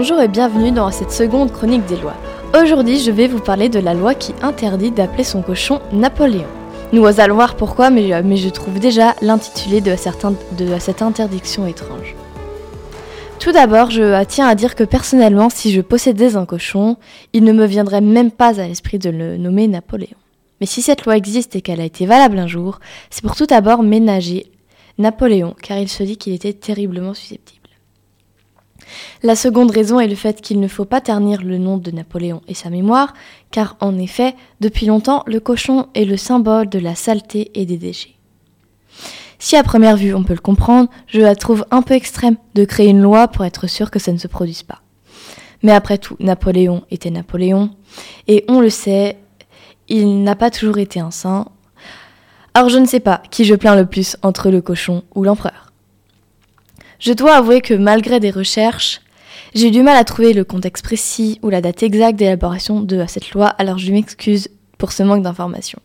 Bonjour et bienvenue dans cette seconde chronique des lois. Aujourd'hui, je vais vous parler de la loi qui interdit d'appeler son cochon Napoléon. Nous allons voir pourquoi, mais, euh, je trouve déjà l'intitulé de, de cette interdiction étrange. Tout d'abord, je tiens à dire que personnellement, si je possédais un cochon, il ne me viendrait même pas à l'esprit de le nommer Napoléon. Mais si cette loi existe et qu'elle a été valable un jour, c'est pour tout d'abord ménager Napoléon, car il se dit qu'il était terriblement susceptible. La seconde raison est le fait qu'il ne faut pas ternir le nom de Napoléon et sa mémoire, car en effet, depuis longtemps, le cochon est le symbole de la saleté et des déchets. Si à première vue on peut le comprendre, je la trouve un peu extrême de créer une loi pour être sûr que ça ne se produise pas. Mais après tout, Napoléon était Napoléon, et on le sait, il n'a pas toujours été un saint. Alors je ne sais pas qui je plains le plus entre le cochon ou l'empereur. Je dois avouer que malgré des recherches, j'ai eu du mal à trouver le contexte précis ou la date exacte d'élaboration de cette loi, alors je m'excuse pour ce manque d'informations.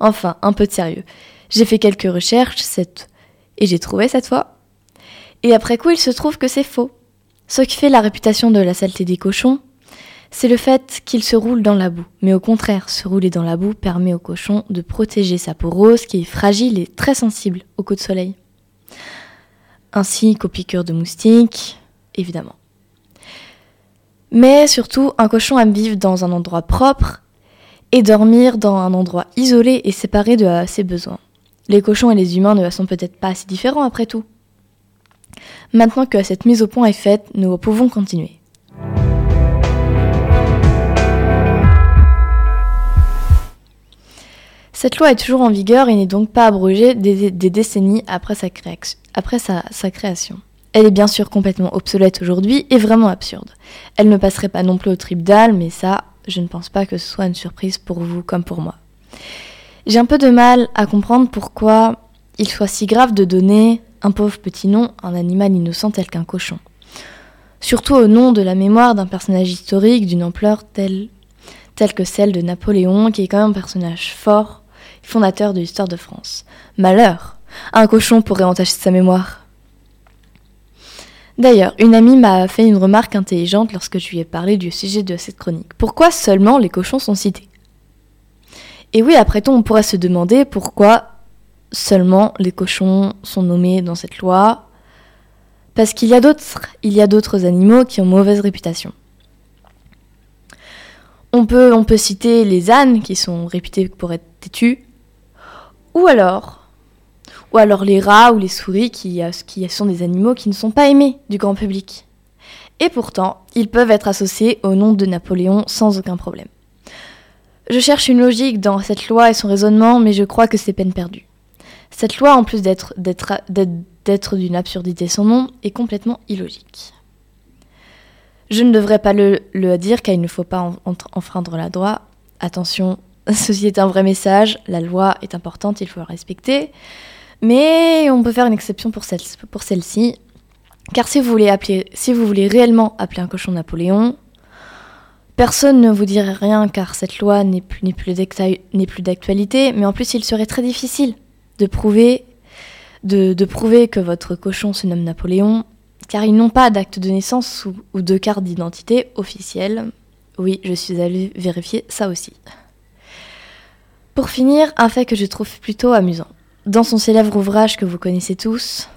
Enfin, un peu de sérieux. J'ai fait quelques recherches cette... et j'ai trouvé cette fois. Et après coup, il se trouve que c'est faux. Ce qui fait la réputation de la saleté des cochons, c'est le fait qu'ils se roulent dans la boue. Mais au contraire, se rouler dans la boue permet au cochon de protéger sa peau rose qui est fragile et très sensible au coup de soleil ainsi qu'aux piqûres de moustiques, évidemment. Mais surtout, un cochon aime vivre dans un endroit propre et dormir dans un endroit isolé et séparé de ses besoins. Les cochons et les humains ne sont peut-être pas assez différents après tout. Maintenant que cette mise au point est faite, nous pouvons continuer. Cette loi est toujours en vigueur et n'est donc pas abrogée des, décennies après, sa, après sa, création. Elle est bien sûr complètement obsolète aujourd'hui et vraiment absurde. Elle ne passerait pas non plus au tribunal, mais ça, je ne pense pas que ce soit une surprise pour vous comme pour moi. J'ai un peu de mal à comprendre pourquoi il soit si grave de donner un pauvre petit nom à un animal innocent tel qu'un cochon. Surtout au nom de la mémoire d'un personnage historique d'une ampleur telle, telle que celle de Napoléon, qui est quand même un personnage fort, fondateur de l'histoire de France. Malheur Un cochon pourrait entacher sa mémoire. D'ailleurs, une amie m'a fait une remarque intelligente lorsque je lui ai parlé du sujet de cette chronique. Pourquoi seulement les cochons sont cités? Et oui, après tout, on pourrait se demander pourquoi seulement les cochons sont nommés dans cette loi. Parce qu'il y a d'autres, il y a d'autres animaux qui ont mauvaise réputation. On peut, on peut citer les ânes qui sont réputés pour être têtus, ou alors, ou alors les rats ou les souris qui, euh, qui sont des animaux qui ne sont pas aimés du grand public. Et pourtant, ils peuvent être associés au nom de Napoléon sans aucun problème. Je cherche une logique dans cette loi et son raisonnement, mais je crois que c'est peine perdue. Cette loi, en plus d'être d'une absurdité sans nom, est complètement illogique. Je ne devrais pas le, dire car il ne faut pas enfreindre la loi. Attention, Ceci est un vrai message, la loi est importante, il faut la respecter. Mais on peut faire une exception pour celle-ci. car si vous, voulez réellement appeler un cochon Napoléon, personne ne vous dirait rien car cette loi n'est plus, d'actualité, mais en plus il serait très difficile de prouver, de, que votre cochon se nomme Napoléon, car ils n'ont pas d'acte de naissance ou, ou de carte d'identité officielle. Oui, je suis allée vérifier ça aussi. Pour finir, un fait que je trouve plutôt amusant. Dans son célèbre ouvrage que vous connaissez tous,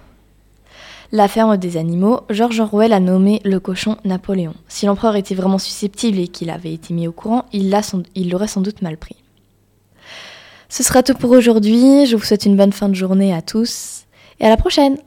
La ferme des animaux, George Orwell a nommé le cochon Napoléon. Si l'empereur était vraiment susceptible et qu'il avait été mis au courant, il l'aurait sans doute mal pris. Ce sera tout pour aujourd'hui, je vous souhaite une bonne fin de journée à tous et à la prochaine